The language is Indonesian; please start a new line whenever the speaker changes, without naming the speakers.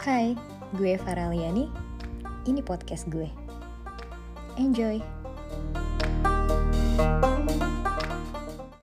Hai, gue Faraliani. Ini podcast gue. Enjoy!